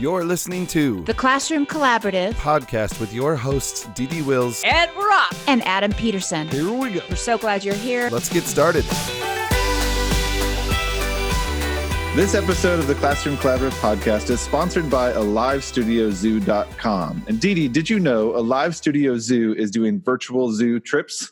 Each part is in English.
You're listening to The Classroom Collaborative podcast with your hosts, Dee Dee Wills. Ed Rock. and Adam Peterson. Here we go. We're so glad you're here. Let's get started. This episode of the Classroom Collaborative podcast is sponsored by AliveStudioZoo.com. And Dee Dee, did you know Alive Studio Zoo is doing virtual zoo trips?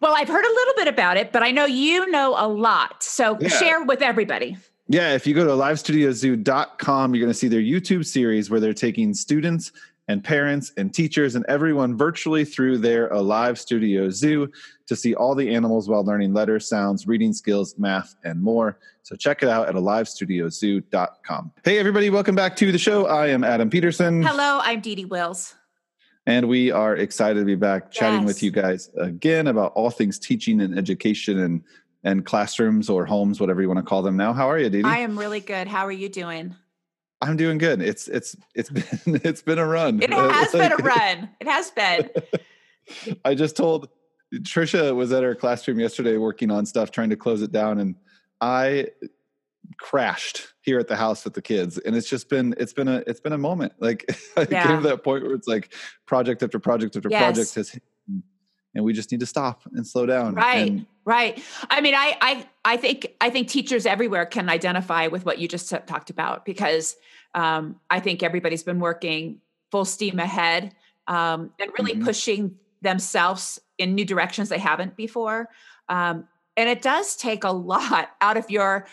Well, I've heard a little bit about it, but I know you know a lot. So Yeah. share with everybody. Yeah, if you go to AliveStudioZoo.com, you're going to see their YouTube series where they're taking students and parents and teachers and everyone virtually through their Alive Studio Zoo to see all the animals while learning letters, sounds, reading skills, math, and more. So check it out at AliveStudioZoo.com. Hey, everybody, welcome back to the show. I am Adam Peterson. Hello, I'm Dee Dee Wills. And we are excited to be back chatting Yes. with you guys again about all things teaching and education and and classrooms or homes, whatever you want to call them now. How are you, Dee Dee? I am really good. How are you doing? I'm doing good. It's it's it's been it's been a run. It has been a run. It has been. I just told Trisha was at her classroom yesterday working on stuff, trying to close it down, and I crashed here at the house with the kids. And it's just been it's been a it's been a moment. Like I Yeah. came to that point where it's like project after project after Yes. project has and we just need to stop and slow down. Right. And Right. I mean, I, I, I think, I think teachers everywhere can identify with what you just talked about because um, I think everybody's been working full steam ahead um, and really Mhm. pushing themselves in new directions they haven't before. Um, and it does take a lot out of your,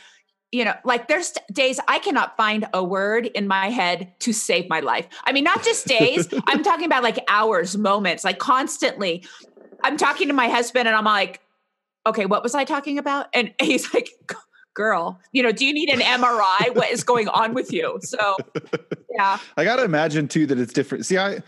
you know, like there's days I cannot find a word in my head to save my life. I mean, not just days, I'm talking about like hours, moments, like constantly. I'm talking to my husband and I'm like, okay, what was I talking about? And he's like, girl, you know, do you need an MRI? what is going on with you? So, yeah, I got to imagine too that it's different. See, I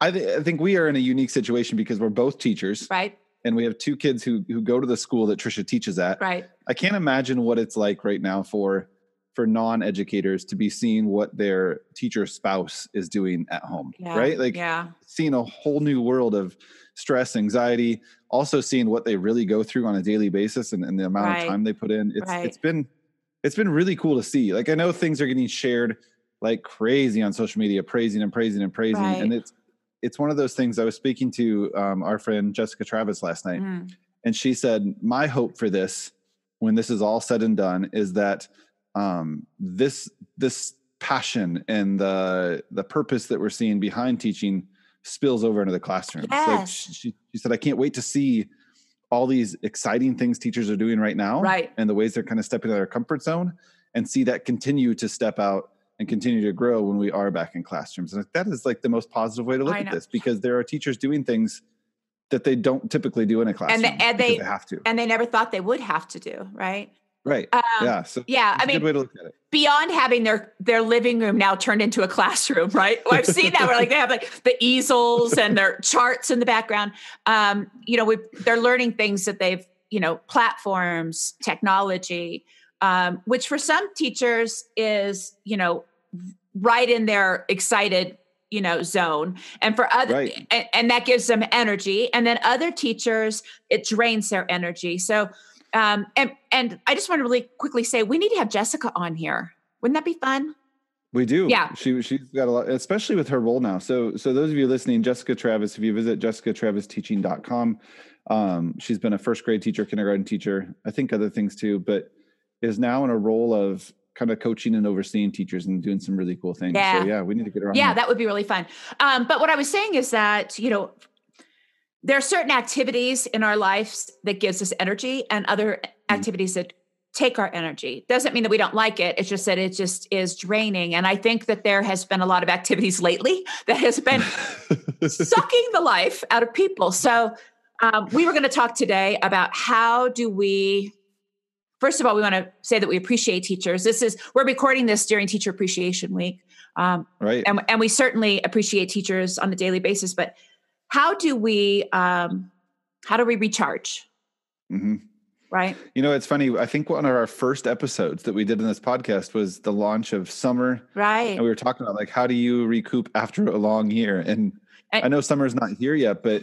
I, th- I think we are in a unique situation because we're both teachers right, and we have two kids who who go to the school that Trisha teaches at. right, I can't imagine what it's like right now for for non-educators to be seeing what their teacher spouse is doing at home, yeah, right? Like yeah, seeing a whole new world of stress, anxiety, also seeing what they really go through on a daily basis and, and the amount Right. of time they put in. It's Right. it's been it's been really cool to see. Like I know things are getting shared like crazy on social media, praising and praising and praising. Right. And it's it's one of those things. I was speaking to um, our friend Jessica Travis last night, Mm, and she said, "My hope for this, when this is all said and done, is that um, this this passion and the the purpose that we're seeing behind teaching spills over into the classroom." Yes. she, she said, "I can't wait to see all these exciting things teachers are doing right now, Right. and the ways they're kind of stepping out of their comfort zone, and see that continue to step out." And continue to grow when we are back in classrooms. And that is like the most positive way to look at this because there are teachers doing things that they don't typically do in a classroom. and because they- they have to. and they never thought they would have to do right. Right. Um, yeah. So yeah, I a good mean, way to look at it. beyond having their their living room now turned into a classroom, right? Well, I've seen that where like they have like the easels and their charts in the background. Um, you know, we they're learning things that they've you know platforms, technology, um, which for some teachers is you know right in their excited you know zone and for other Right. and, and that gives them energy and then other teachers it drains their energy so um and and i just want to really quickly say we need to have jessica on here wouldn't that be fun We do. Yeah. She she's got a lot, especially with her role now. So so those of you listening, Jessica Travis, if you visit jessicatravisteaching.com, um, she's been a first grade teacher, kindergarten teacher, I think other things too, but is now in a role of kind of coaching and overseeing teachers and doing some really cool things. Yeah. So yeah, we need to get her on. yeah here. that would be really fun um but what i was saying is that you know there are certain activities in our lives that gives us energy and other activities that take our energy doesn't mean that we don't like it it's just that it just is draining and i think that there has been a lot of activities lately that has been sucking the life out of people. So, um, we were going to talk today about how do we. First of all, we want to say that we appreciate teachers. This is we're recording this during Teacher Appreciation Week, um, right. and and we certainly appreciate teachers on a daily basis. But how do we um, how do we recharge? hmm Right? You know, it's funny. I think one of our first episodes that we did in this podcast was the launch of summer Right? and we were talking about like how do you recoup after a long year and, And- i know summer's not here yet but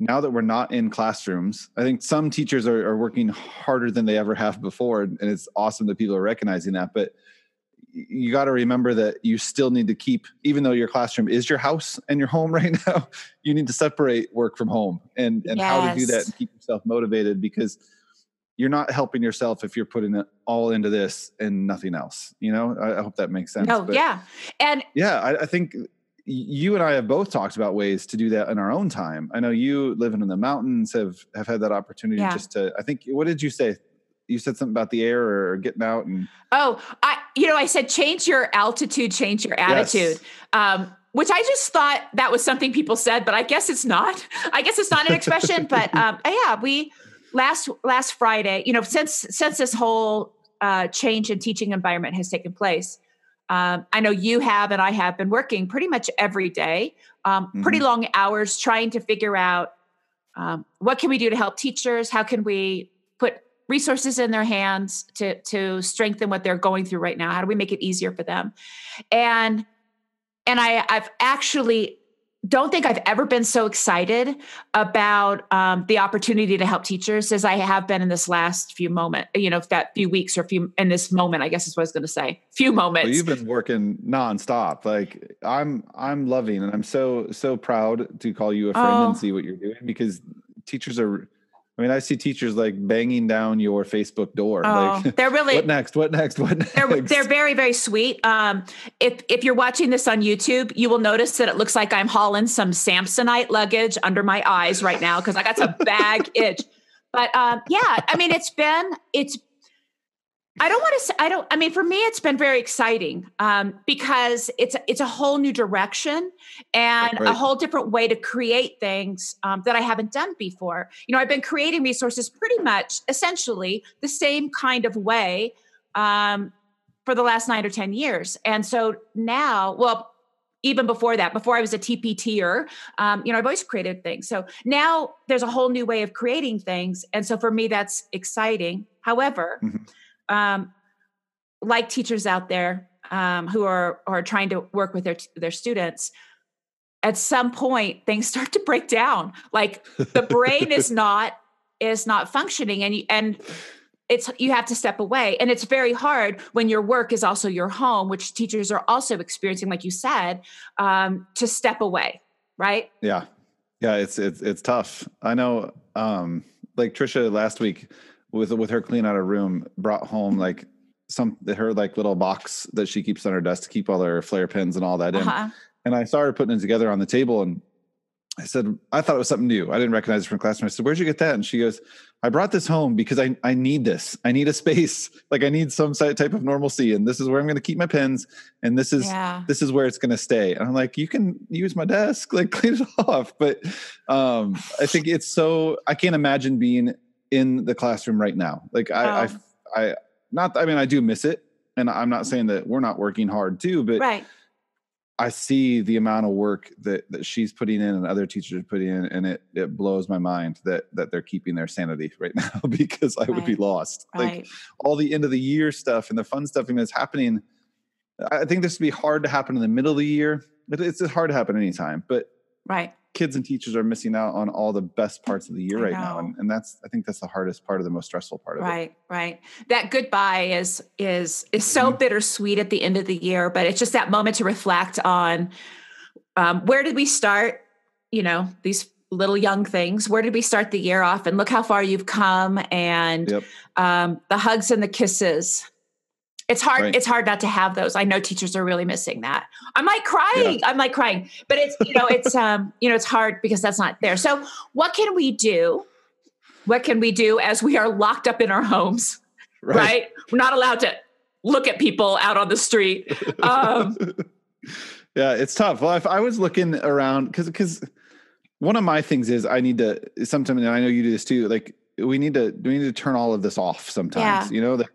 now that we're not in classrooms i think some teachers are, are working harder than they ever have before and it's awesome that people are recognizing that but you got to remember that you still need to keep even though your classroom is your house and your home right now you need to separate work from home and and yes. how to do that and keep yourself motivated because you're not helping yourself if you're putting it all into this and nothing else you know i, I hope that makes sense no but yeah and yeah I, I think you and I have both talked about ways to do that in our own time. I know you living in the mountains have have had that opportunity yeah. just to I think what did you say? You said something about the air or getting out and Oh, I you know, I said change your altitude, change your attitude. Yes. Um which I just thought that was something people said, but I guess it's not. I guess it's not an expression, but um yeah, we last last Friday, you know, since since this whole uh change in teaching environment has taken place, um, I know you have, and I have been working pretty much every day, um, mm-hmm. pretty long hours, trying to figure out um, what can we do to help teachers. How can we resources in their hands to to strengthen what they're going through right now? How do we make it easier for them? And and I I've actually don't think I've ever been so excited about um, the opportunity to help teachers as I have been in this last few moment, you know, that few weeks or few in this moment, I guess is what I was going to say. Few moments. Well, you've been working nonstop. Like I'm, I'm loving, and I'm so so proud to call you a friend oh. and see what you're doing because teachers are I mean, I see teachers like banging down your Facebook door. Oh, like, they're really what next? What next? What next? They're, they're very, very sweet. Um, if if you're watching this on YouTube, you will notice that it looks like I'm hauling some Samsonite luggage under my eyes right now because I got some bag itch. But um, yeah, I mean, it's been it's I don't want to say I don't I mean for me it's been very exciting um, because it's it's a whole new direction and right. a whole different way to create things um, that I haven't done before. You know, I've been creating resources pretty much essentially the same kind of way um, for the last 9 or 10 years. And so now, well, even before that, before I was a TPTer, um, you know, I've always created things. So now there's a whole new way of creating things. And so for me, that's exciting. However, mm-hmm um, like teachers out there um, who are are trying to work with their their students at some point things start to break down. Like the brain is not is not functioning and you, and it's you have to step away. And it's very hard when your work is also your home which teachers are also experiencing like you said um, to step away right? Yeah. Yeah it's it's it's tough. I know um like trisha last week with with her clean out a room brought home like some her like little box that she keeps on her desk to keep all her Flair pens and all that in. Uh-huh. And I started putting it together on the table and I said, I thought it was something new. I didn't recognize it from classroom. I said, Where'd you get that? And she goes, I brought this home because I, I need this. I need a space. Like I need some type of normalcy. And this is where I'm going to keep my pens. And this is yeah. this is where it's going to stay. And I'm like, you can use my desk, like clean it off. But um, I think it's so I can't imagine being in the classroom right now. Like I, oh. I, I, not, I mean, I do miss it. And I'm not saying that we're not working hard too, but right. I see the amount of work that, that she's putting in and other teachers are putting in, and it it blows my mind that that they're keeping their sanity right now because I right. would be lost. Right. Like all the end of the year stuff and the fun stuff that's happening. I think this would be hard to happen in the middle of the year. But it's hard to happen anytime. But right kids and teachers are missing out on all the best parts of the year right now and, and that's i think that's the hardest part of the most stressful part of right, it. Right right. That goodbye is is is so mm-hmm. bittersweet at the end of the year but it's just that moment to reflect on um, where did we start you know these little young things? Where did we start the year off? And look how far you've come and yep. um, the hugs and the kisses it's hard right. it's hard not to have those i know teachers are really missing that i'm like crying yeah. i'm like crying but it's you know it's um you know it's hard because that's not there so what can we do what can we do as we are locked up in our homes right, right? we're not allowed to look at people out on the street um yeah it's tough well if i was looking around because because one of my things is i need to sometimes and i know you do this too like we need to we need to turn all of this off sometimes yeah. you know that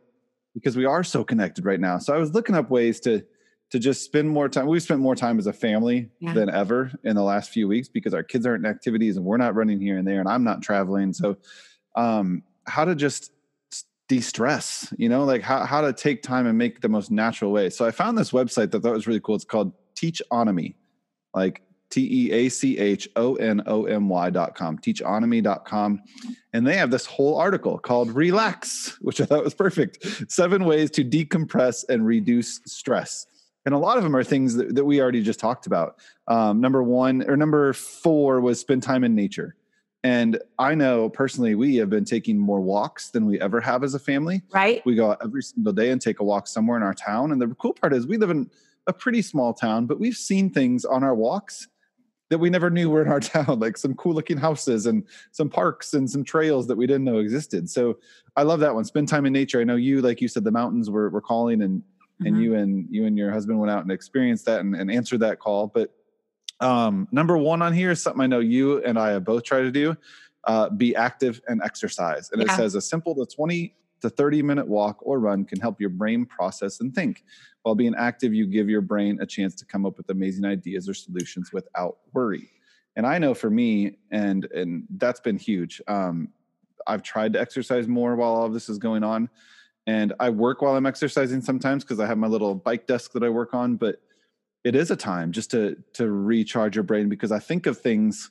because we are so connected right now. So I was looking up ways to to just spend more time. We've spent more time as a family yeah. than ever in the last few weeks because our kids aren't in activities and we're not running here and there and I'm not traveling. So um how to just de-stress, you know, like how how to take time and make the most natural way. So I found this website that I thought was really cool. It's called Teachonomy. Like T E A C H O N O M Y.com, teachonomy.com. And they have this whole article called Relax, which I thought was perfect. Seven ways to decompress and reduce stress. And a lot of them are things that, that we already just talked about. Um, number one or number four was spend time in nature. And I know personally, we have been taking more walks than we ever have as a family. Right. We go out every single day and take a walk somewhere in our town. And the cool part is we live in a pretty small town, but we've seen things on our walks that we never knew were in our town, like some cool looking houses and some parks and some trails that we didn't know existed. So I love that one. Spend time in nature. I know you, like you said, the mountains were, were calling and, mm-hmm. and you and you and your husband went out and experienced that and, and answered that call. But um, number one on here is something I know you and I have both tried to do. Uh, be active and exercise. And yeah. it says a simple to 20 to 30 minute walk or run can help your brain process and think. While being active, you give your brain a chance to come up with amazing ideas or solutions without worry. And I know for me, and and that's been huge. Um, I've tried to exercise more while all of this is going on, and I work while I'm exercising sometimes because I have my little bike desk that I work on. But it is a time just to to recharge your brain because I think of things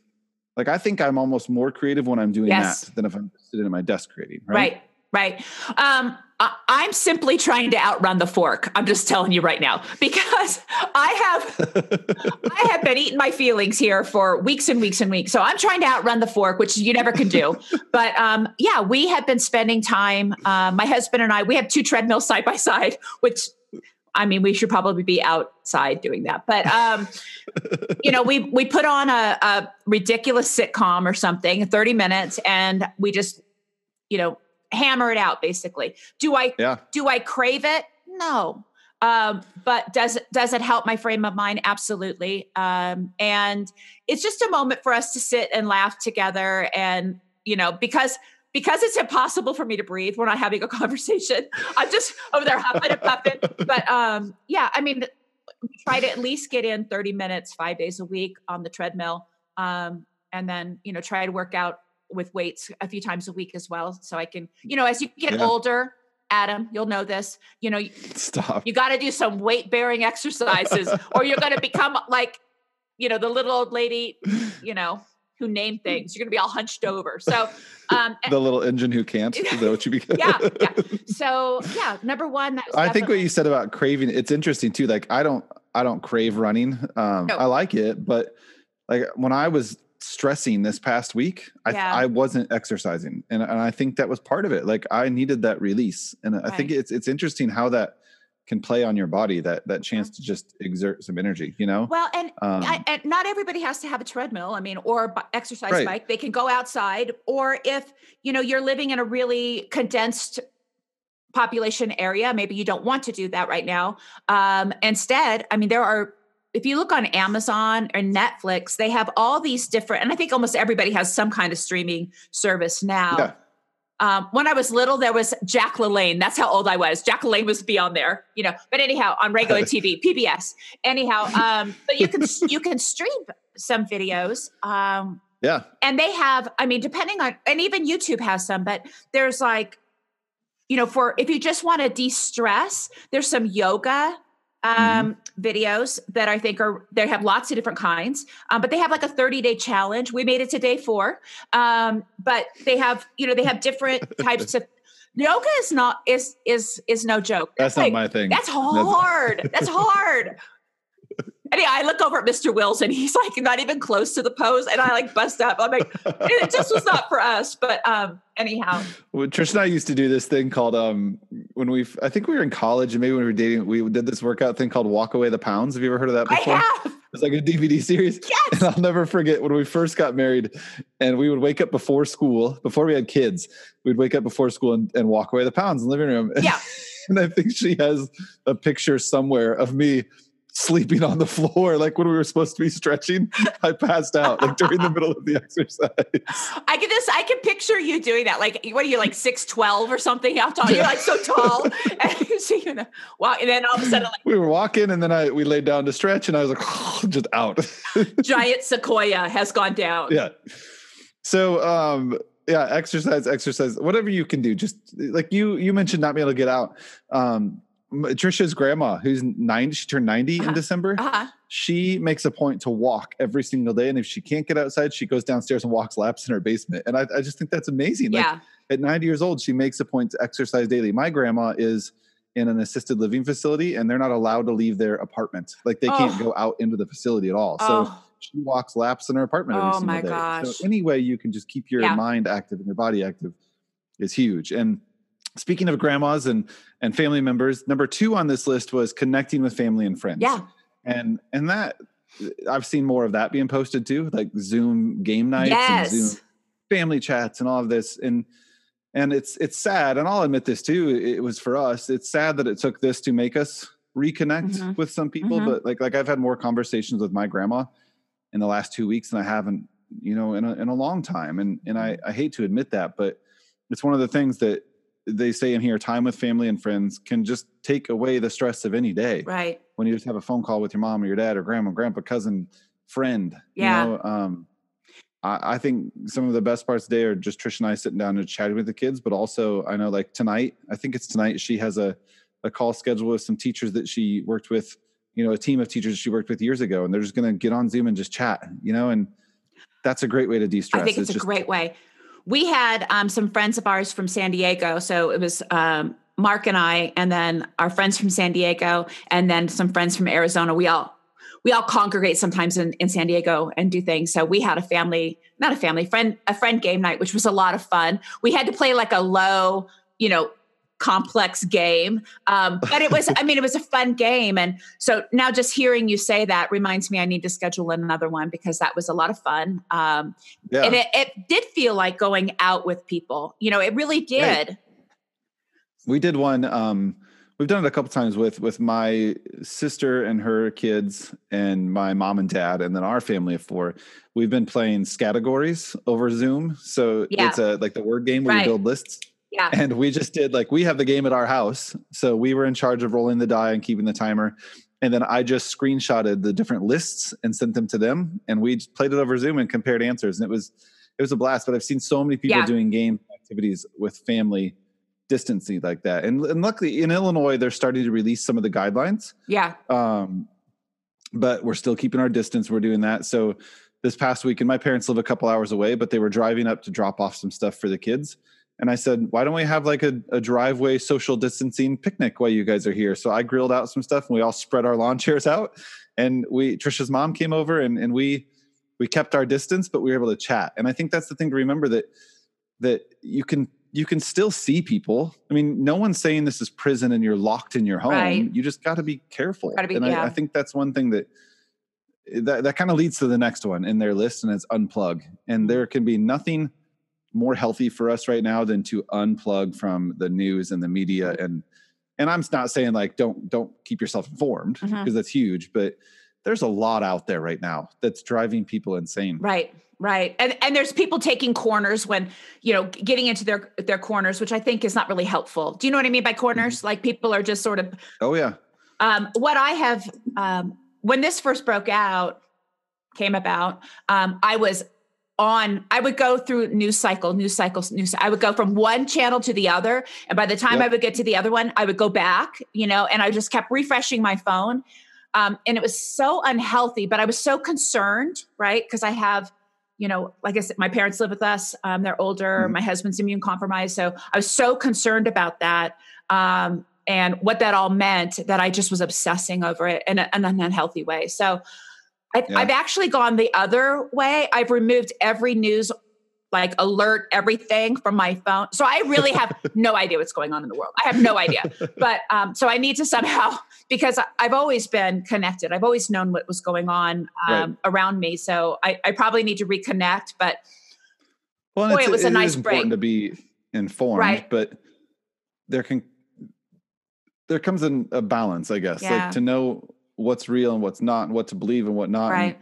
like I think I'm almost more creative when I'm doing yes. that than if I'm sitting at my desk creating. Right. Right. Right. Um, I, am simply trying to outrun the fork. I'm just telling you right now because I have I have been eating my feelings here for weeks and weeks and weeks. So I'm trying to outrun the fork, which you never can do. but um, yeah, we have been spending time. Uh, my husband and I. We have two treadmills side by side, which I mean, we should probably be outside doing that. But um, you know, we we put on a, a ridiculous sitcom or something, 30 minutes, and we just, you know, hammer it out basically. Do I yeah. do I crave it? No. Um, but does it does it help my frame of mind? Absolutely. Um, and it's just a moment for us to sit and laugh together and you know, because because it's impossible for me to breathe when I'm having a conversation. I'm just over there huffing and puffing. But um, yeah, I mean, try to at least get in 30 minutes, five days a week on the treadmill. Um, and then, you know, try to work out with weights a few times a week as well. So I can, you know, as you get yeah. older, Adam, you'll know this. You know, stop. You got to do some weight bearing exercises, or you're going to become like, you know, the little old lady. You know, who name things. You're going to be all hunched over. So, um, the little engine who can't. Is that what you become? yeah, yeah. So, yeah, number one. I think what you said about craving. It's interesting too. Like, I don't, I don't crave running. Um, no. I like it, but like when I was stressing this past week, I, yeah. I wasn't exercising, and, and I think that was part of it. Like, I needed that release, and right. I think it's it's interesting how that can play on your body that that chance to just exert some energy you know well and, um, I, and not everybody has to have a treadmill i mean or exercise right. bike they can go outside or if you know you're living in a really condensed population area maybe you don't want to do that right now um, instead i mean there are if you look on Amazon or Netflix, they have all these different, and I think almost everybody has some kind of streaming service now. Yeah. Um, when I was little, there was Jack LaLanne. That's how old I was. Jack LaLanne was be on there, you know. But anyhow, on regular TV, PBS. Anyhow, um, but you can you can stream some videos. Um, yeah, and they have. I mean, depending on, and even YouTube has some. But there's like, you know, for if you just want to de-stress, there's some yoga. Um, mm-hmm. videos that I think are they have lots of different kinds, um, but they have like a 30 day challenge. We made it to day four, um, but they have you know they have different types of yoga is not is is is no joke. That's, not my thing. That's hard. that's hard. Anyway, I look over at Mr. Wills and he's like not even close to the pose, and I like bust up. I'm like, it just was not for us. But um, anyhow, well, Trish and I used to do this thing called um, when we I think we were in college and maybe when we were dating, we did this workout thing called Walk Away the Pounds. Have you ever heard of that before? I have. It's like a DVD series. Yes. And I'll never forget when we first got married and we would wake up before school, before we had kids, we'd wake up before school and, and walk away the pounds in the living room. Yeah. and I think she has a picture somewhere of me sleeping on the floor like when we were supposed to be stretching i passed out like during the middle of the exercise. I can just i can picture you doing that like what are you like 612 or something how tall you're like so tall. And see you know wow and then all of a sudden like we were walking and then i we laid down to stretch and i was like oh, just out. Giant sequoia has gone down. Yeah. So um yeah exercise exercise whatever you can do just like you you mentioned not being able to get out um Trisha's grandma, who's 90, she turned 90 Uh-huh. in December. Uh-huh. She makes a point to walk every single day. And if she can't get outside, she goes downstairs and walks laps in her basement. And I, I just think that's amazing. Like Yeah. at 90 years old, she makes a point to exercise daily. My grandma is in an assisted living facility and they're not allowed to leave their apartment. Like they can't Oh. go out into the facility at all. So oh, she walks laps in her apartment every Oh single my day. gosh. So any way you can just keep your Yeah. mind active and your body active is huge. And speaking of grandmas and and family members, number two on this list was connecting with family and friends. yeah. And and that I've seen more of that being posted too, like Zoom game nights Yes. and Zoom family chats and all of this. And and it's it's sad, and I'll admit this too. It was for us. It's sad that it took this to make us reconnect Mhm. with some people. Mhm. But like like I've had more conversations with my grandma in the last two weeks than I haven't, you know, in a in a long time. And and I I hate to admit that, but it's one of the things that they say in here time with family and friends can just take away the stress of any day Right. when you just have a phone call with your mom or your dad or grandma, grandpa, cousin, friend. Yeah. You know, um, I, I think some of the best parts today are just Trish and I sitting down and chatting with the kids, but also I know like tonight, I think it's tonight, she has a, a call scheduled with some teachers that she worked with, you know, a team of teachers she worked with years ago, and they're just going to get on Zoom and just chat, you know, and that's a great way to de-stress. I think it's, a just, great way. We had um, some friends of ours from San Diego. So it was um, Mark and I, and then our friends from San Diego, and then some friends from Arizona. We all we all congregate sometimes in, in San Diego and do things. So we had a family, not a family friend, a friend game night, which was a lot of fun. We had to play like a low, you know, complex game. Um, but it was, I mean, it was a fun game. And so now just hearing you say that reminds me I need to schedule another one because that was a lot of fun. Um, yeah. and it, it did feel like going out with people you know it really did we did one um we've done it a couple times with with my sister and her kids and my mom and dad and then our family of four we've been playing categories over zoom so Yeah. it's a like the word game where Right. you build lists yeah and we just did like we have the game at our house so we were in charge of rolling the die and keeping the timer and then i just screenshotted the different lists and sent them to them and we just played it over zoom and compared answers and it was it was a blast but i've seen so many people Yeah. doing game activities with family distancing like that and, and luckily in illinois they're starting to release some of the guidelines yeah um, but we're still keeping our distance. We're doing that. So this past week, and my parents live a couple hours away, but they were driving up to drop off some stuff for the kids. And I said, why don't we have like a, a driveway social distancing picnic while you guys are here? So I grilled out some stuff and we all spread our lawn chairs out. And we Trisha's mom came over and, and we we kept our distance, but we were able to chat. And I think that's the thing to remember that that you can you can still see people. I mean, no one's saying this is prison and you're locked in your home. Right. You just got to be careful. Gotta be- and yeah. I, I think that's one thing that that, that kind of leads to the next one in their list, and it's unplug. Mm-hmm. And there can be nothing more healthy for us right now than to unplug from the news and the media. Mm-hmm. And and I'm not saying like don't don't keep yourself informed because Mhm. that's huge, but there's a lot out there right now that's driving people insane. right right and and there's people taking corners when you know getting into their their corners which i think is not really helpful do you know what i mean by corners like people are just sort of Oh yeah. um, what I have, um, when this first broke out, came about, um, I was on, I would go through news cycle, news cycles, news. I would go from one channel to the other. And by the time Yep. I would get to the other one, I would go back, you know, and I just kept refreshing my phone. Um, and it was so unhealthy, but I was so concerned, right? Because I have, you know, like I said, my parents live with us. Um, they're older. Mhm. My husband's immune compromised. So I was so concerned about that. Um, and what that all meant that I just was obsessing over it in, a, in an unhealthy way. So I, Yeah. I've actually gone the other way. I've removed every news, like alert, everything from my phone. So I really have no idea what's going on in the world. I have no idea. But um, so I need to somehow, because I've always been connected, I've always known what was going on um, around me. So I, I probably need to reconnect. But Well, Boy, it was a is nice break. to be informed, Right. but there can there comes in a balance, I guess, Yeah. like to know what's real and what's not, and what to believe and what not. And right.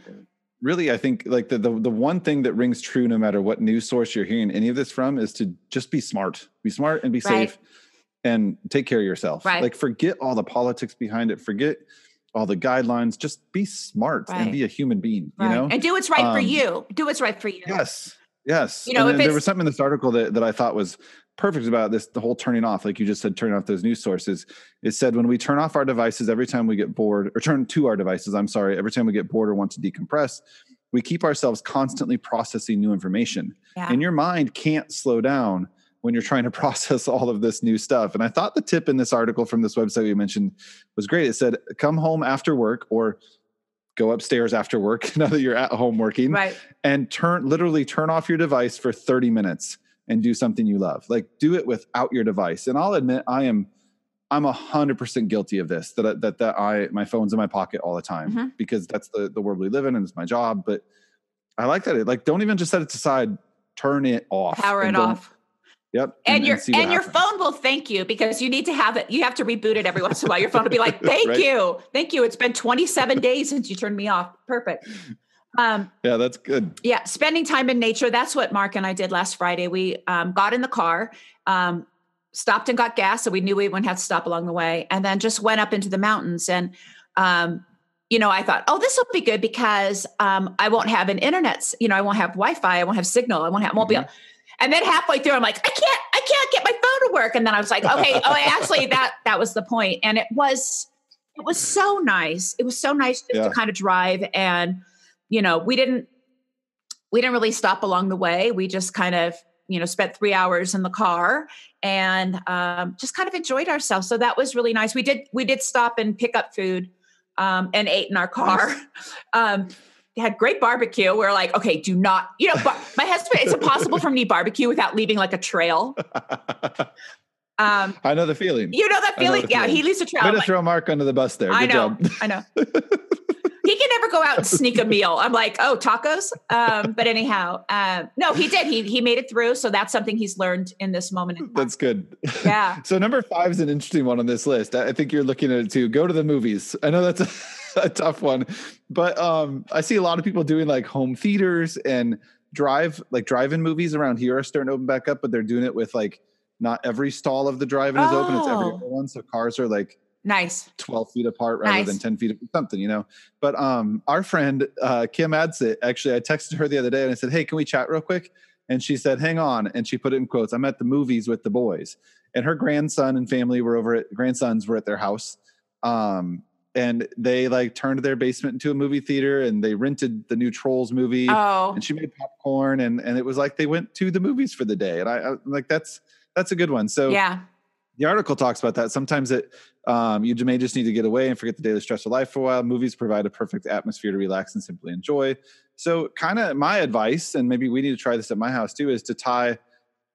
really, I think like the, the the one thing that rings true, no matter what news source you're hearing any of this from, is to just be smart, be smart, and be Right. safe, and take care of yourself. Right. Like forget all the politics behind it, forget all the guidelines. Just be smart Right. and be a human being. Right. You know. and do what's right for Um, you. Do what's right for you. Yes. Yes. You know, and if there was something in this article that, that I thought was perfect about this, the whole turning off, like you just said, turning off those news sources. It said when we turn off our devices every time we get bored, or turn to our devices, I'm sorry, every time we get bored or want to decompress, we keep ourselves constantly processing new information. Yeah. And your mind can't slow down when you're trying to process all of this new stuff. And I thought the tip in this article from this website we mentioned was great. It said, come home after work or go upstairs after work now that you're at home working right. and turn literally turn off your device for 30 minutes and do something you love like do it without your device and i'll admit i am i'm a hundred percent guilty of this that that that i my phone's in my pocket all the time Mhm. because that's the the world we live in and it's my job but i like that it like don't even just set it aside turn it off Power it off. yep And, your see what and your phone will thank you because you need to have it. You have to reboot it every once in a while. Your phone will be like, "Thank Right. you, thank you. It's been 27 days since you turned me off. Perfect." Um, yeah that's good yeah, spending time in nature. That's what Mark and I did last Friday. We um, got in the car, um, stopped and got gas, so we knew we wouldn't have to stop along the way, and then just went up into the mountains. And um, you know, I thought, oh, this will be good because um, I won't have an internet. You know, I won't have Wi-Fi. I won't have signal. I won't have mobile. And then halfway through, I'm like, I can't, I can't get my phone to work. And then I was like, okay, oh, actually, that that was the point. And it was, it was so nice. It was so nice just Yeah. to kind of drive and, you know, we didn't, we didn't really stop along the way. We just kind of, you know, spent three hours in the car and um, just kind of enjoyed ourselves. So that was really nice. We did, we did stop and pick up food um, and ate in our car. Um, had great barbecue. We are like, okay, do not, you know, bar- my husband, it's impossible for me to barbecue without leaving like a trail. Um, i know the feeling you know that I know feeling? Yeah, feeling. he leaves a trail. I'm to like, throw mark under the bus there I know, job I know. he can never go out and sneak a meal. I'm like, oh, tacos. Um, but anyhow, uh, no, he did. He he made it through. So that's something he's learned in this moment. That's good. Yeah. so number five is an interesting one on this list. I I think you're looking at it too. Go to the movies. I know that's a, a tough one, but um, I see a lot of people doing like home theaters and drive like drive-in movies around here are starting to open back up, but they're doing it with like not every stall of the drive-in is open. It's every Oh. other one. So cars are like Nice. 12 feet apart rather Nice. than 10 feet something you know but um our friend uh kim adsit actually i texted her the other day and i said hey can we chat real quick and she said hang on and she put it in quotes i'm at the movies with the boys and her grandson and family were over at grandsons were at their house um and they like turned their basement into a movie theater and they rented the new trolls movie Oh, and she made popcorn and and it was like they went to the movies for the day and i, I like that's that's a good one so yeah. the article talks about that. Sometimes it um, you may just need to get away and forget the daily stress of life for a while. Movies provide a perfect atmosphere to relax and simply enjoy. So, kind of my advice, and maybe we need to try this at my house too, is to tie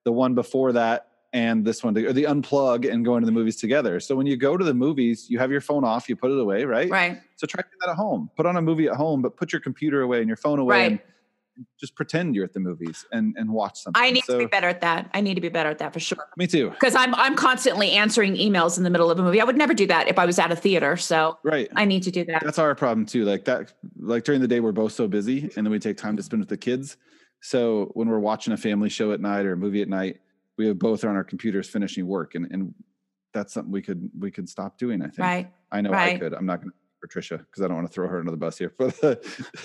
the one before that and this one, to, or the unplug and go into the movies together. So when you go to the movies, you have your phone off, you put it away, right? Right. So try that at home. Put on a movie at home, but put your computer away and your phone away, Right. and just pretend you're at the movies and and watch something. I need so, to be better at that. I need to be better at that for sure. Me too. Because I'm I'm constantly answering emails in the middle of a movie. I would never do that if I was at a theater. So Right. I need to do that. that's our problem too like that like during the day we're both so busy and then we take time to spend with the kids so when we're watching a family show at night or a movie at night we have both are on our computers finishing work and and that's something we could we could stop doing i think Right. i know i could i'm not gonna patricia because i don't want to throw her under the bus here but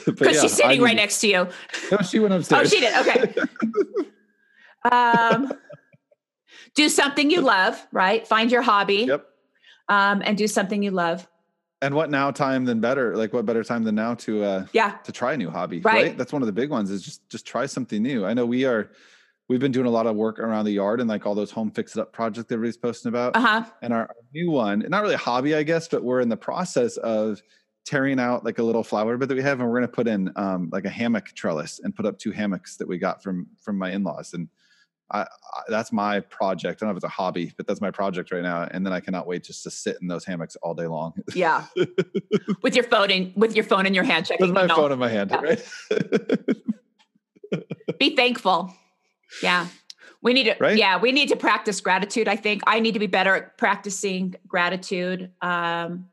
Because yeah, she's sitting right next to you. no she went upstairs. Oh, she did. Okay. Um, do something you love, right? Find your hobby yep um, and do something you love. and what now time than better like what better time than now to uh Yeah. to try a new hobby Right. right. that's one of the big ones is just just try something new i know we are we've been doing a lot of work around the yard and like all those home fix it up projects that everybody's posting about Uh huh. and our, new one not really a hobby i guess but we're in the process of tearing out like a little flower bed that we have and we're going to put in um, like a hammock trellis and put up two hammocks that we got from from my in-laws and I, I that's my project i don't know if it's a hobby but that's my project right now and then i cannot wait just to sit in those hammocks all day long Yeah. with your phone in with your phone in your hand, checking with my phone in my hand Yeah. right Be thankful. Yeah. We need to Right? yeah, we need to practice gratitude. I think I need to be better at practicing gratitude. Um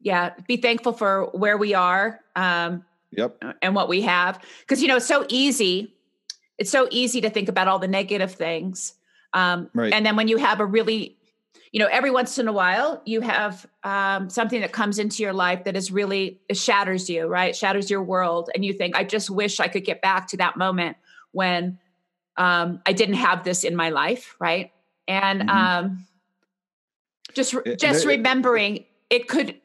yeah, be thankful for where we are um yep and what we have because you know it's so easy it's so easy to think about all the negative things um Right. and then when you have a really you know every once in a while you have um, something that comes into your life that is really it shatters you right It shatters your world and you think i just wish i could get back to that moment when um, I didn't have this in my life, right? And Mhm. um, just just remembering it could.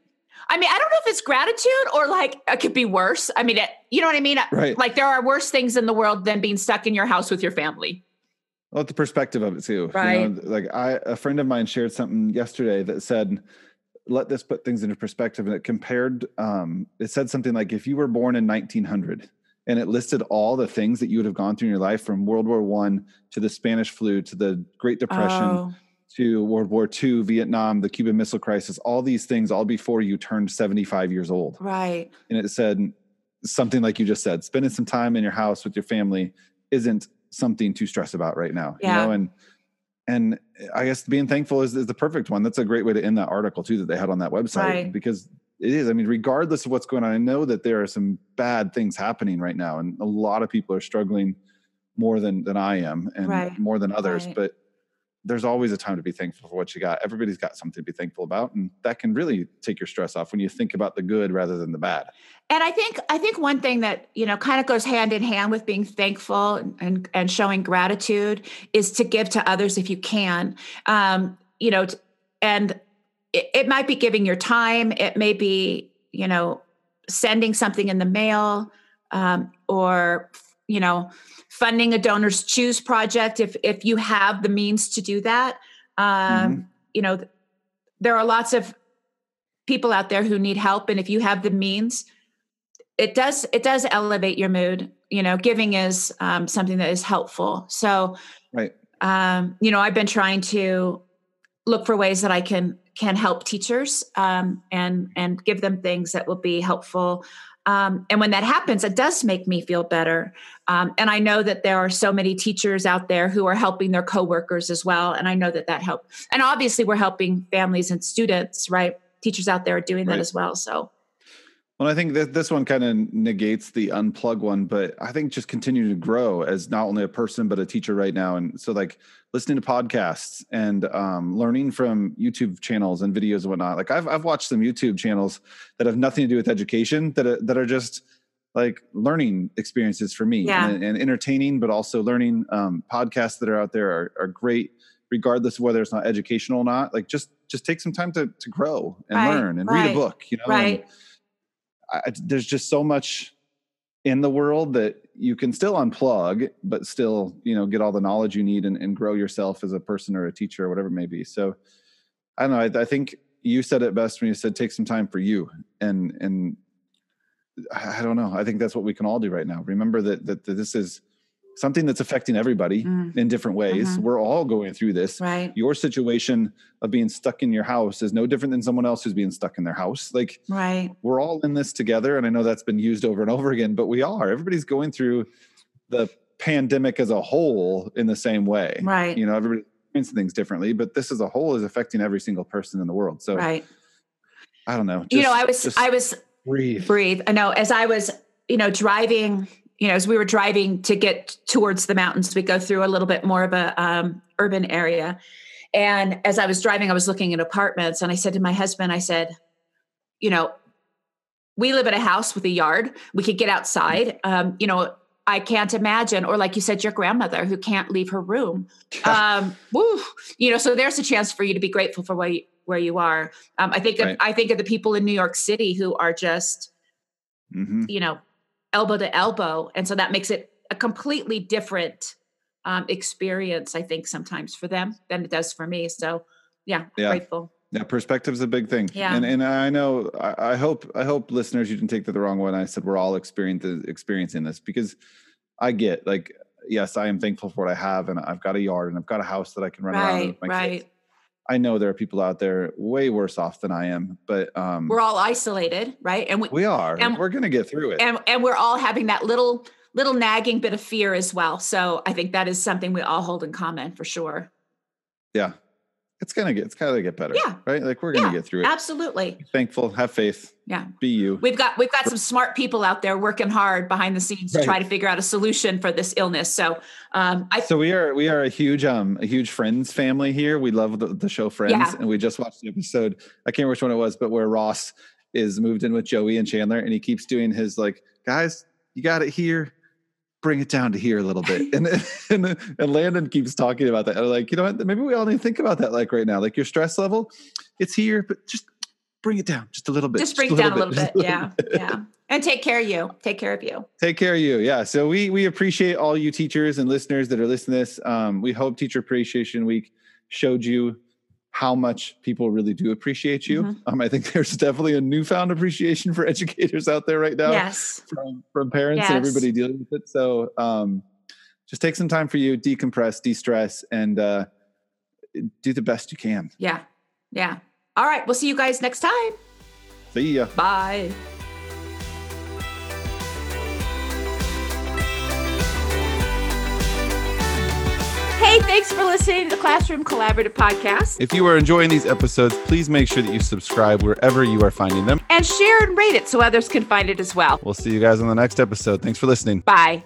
I mean, I don't know if it's gratitude or like it could be worse. I mean, it, you know what I mean? Right. Like there are worse things in the world than being stuck in your house with your family. Well, the perspective of it too. You Right. know, like I, a friend of mine shared something yesterday that said, "Let this put things into perspective." And it compared. Um, it said something like, "If you were born in 1900." And it listed all the things that you would have gone through in your life, from World War One to the Spanish flu to the Great Depression Oh, to World War II, Vietnam, the Cuban Missile Crisis, all these things, all before you turned 75 years old. right. and it said something like you just said spending some time in your house with your family isn't something to stress about right now Yeah. you know and and i guess being thankful is, is the perfect one that's a great way to end that article too that they had on that website Right. because it is i mean regardless of what's going on i know that there are some bad things happening right now and a lot of people are struggling more than than i am and Right. more than others Right. but there's always a time to be thankful for what you got everybody's got something to be thankful about and that can really take your stress off when you think about the good rather than the bad And I think I think one thing that you know kind of goes hand in hand with being thankful and and, and showing gratitude is to give to others if you can. Um, you know, t- and it, it might be giving your time. It may be you know sending something in the mail um, or you know funding a donors choose project if if you have the means to do that. Um, You know, there are lots of people out there who need help, and if you have the means it does it does elevate your mood you know giving is um, something that is helpful so right um, you know i've been trying to look for ways that i can can help teachers um, and and give them things that will be helpful. Um, and when that happens it does make me feel better. Um, and i know that there are so many teachers out there who are helping their coworkers as well and i know that that helps and obviously we're helping families and students right? Teachers out there are doing that as well so Well, I think that this one kind of negates the unplug one, but I think just continue to grow as not only a person but a teacher right now. And so, like listening to podcasts and um, learning from YouTube channels and videos and whatnot. Like I've I've watched some YouTube channels that have nothing to do with education that are, that are just like learning experiences for me Yeah. and, and entertaining, but also learning. Um, podcasts that are out there are, are great, regardless of whether it's not educational or not. Like just just take some time to to grow and Right, learn and read a book. You know, right I, I- there's just so much in the world that you can still unplug, but still, you know, get all the knowledge you need and, and grow yourself as a person or a teacher or whatever it may be. So I don't know. I, I think you said it best when you said take some time for you and and I don't know. I think that's what we can all do right now. Remember that that, that this is something that's affecting everybody Mm, in different ways. Mhm. We're all going through this. right. Your situation of being stuck in your house is no different than someone else who's being stuck in their house. Like right. we're all in this together and i know that's been used over and over again but we are. Everybody's going through the pandemic as a whole in the same way. Right. You know everybody experiencing things differently but this as a whole is affecting every single person in the world. So right. I don't know. You know i was i was breathe. Breathe. I know as i was you know driving you know as we were driving to get towards the mountains we go through a little bit more of a um, urban area. And as i was driving i was looking at apartments and i said to my husband i said you know we live in a house with a yard. We could get outside. Um, you know i can't imagine or like you said your grandmother who can't leave her room. Um woo, you know so there's a chance for you to be grateful for where you, where you are. Um, i think Right. of, i think of the people in new york city who are just hmm you know elbow to elbow. And so that makes it a completely different um, experience i think sometimes for them than it does for me. So yeah, Yeah. grateful. Yeah perspective's a big thing. Yeah. and and i know I, I hope i hope listeners you didn't take that the wrong way i said we're all experiencing experiencing this because i get like yes i am thankful for what i have and i've got a yard and i've got a house that i can run around right with my kids. right I know there are people out there way worse off than I am, but um, we're all isolated right and we, we are. and- we're going to get through it. and and we're all having that little little nagging bit of fear as well so i think that is something we all hold in common for sure yeah, it's gonna get. It's gonna get better. Yeah. right. Like we're gonna Yeah, get through it. absolutely Be thankful, have faith, yeah be you. we've got we've got some smart people out there working hard behind the scenes to try to figure out a solution for this illness so um i So we are we are a huge um a huge Friends family here. We love the, the show Friends, Yeah. and we just watched the episode. I can't remember which one it was, but where Ross is moved in with Joey and Chandler, and he keeps doing his like, guys, you got it here. Bring it down to here a little bit. And and, and Landon keeps talking about that. I'm like, you know what? Maybe we all need to think about that like right now. Like your stress level, it's here, but just bring it down just a little bit. Just bring it down a little bit. Yeah. Yeah. And take care of you. Take care of you. Take care of you. Yeah. So we we appreciate all you teachers and listeners that are listening to this. Um, we hope Teacher Appreciation Week showed you how much people really do appreciate you. Mhm. Um, I think there's definitely a newfound appreciation for educators out there right now Yes. from, from parents and everybody dealing with it. So um, just take some time for you, decompress, de-stress, and uh, do the best you can. Yeah. Yeah. All right. We'll see you guys next time. See ya. Bye. Thanks for listening to the Classroom Collaborative Podcast. If you are enjoying these episodes, please make sure that you subscribe wherever you are finding them. And share and rate it so others can find it as well. We'll see you guys on the next episode. Thanks for listening. Bye.